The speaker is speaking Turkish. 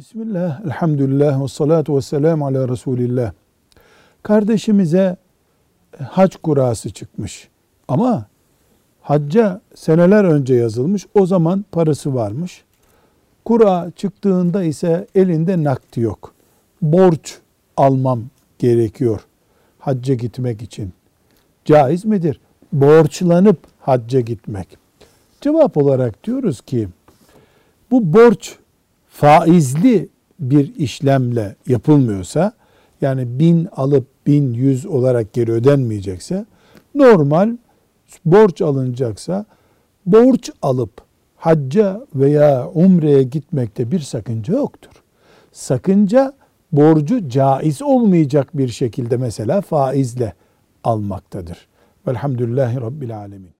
Bismillah, elhamdülillah ve salatu ve selamu ala Resulillah. Kardeşimize hac kurası çıkmış. Ama hacca seneler önce yazılmış. O zaman parası varmış. Kura çıktığında ise elinde nakdi yok. Borç almam gerekiyor hacca gitmek için. Caiz midir? Borçlanıp hacca gitmek. Cevap olarak diyoruz ki bu borç faizli bir işlemle yapılmıyorsa yani bin alıp bin yüz olarak geri ödenmeyecekse normal borç alınacaksa borç alıp hacca veya umreye gitmekte bir sakınca yoktur. Sakınca borcu caiz olmayacak bir şekilde mesela faizle almaktadır. Velhamdülillahi Rabbil Alemin.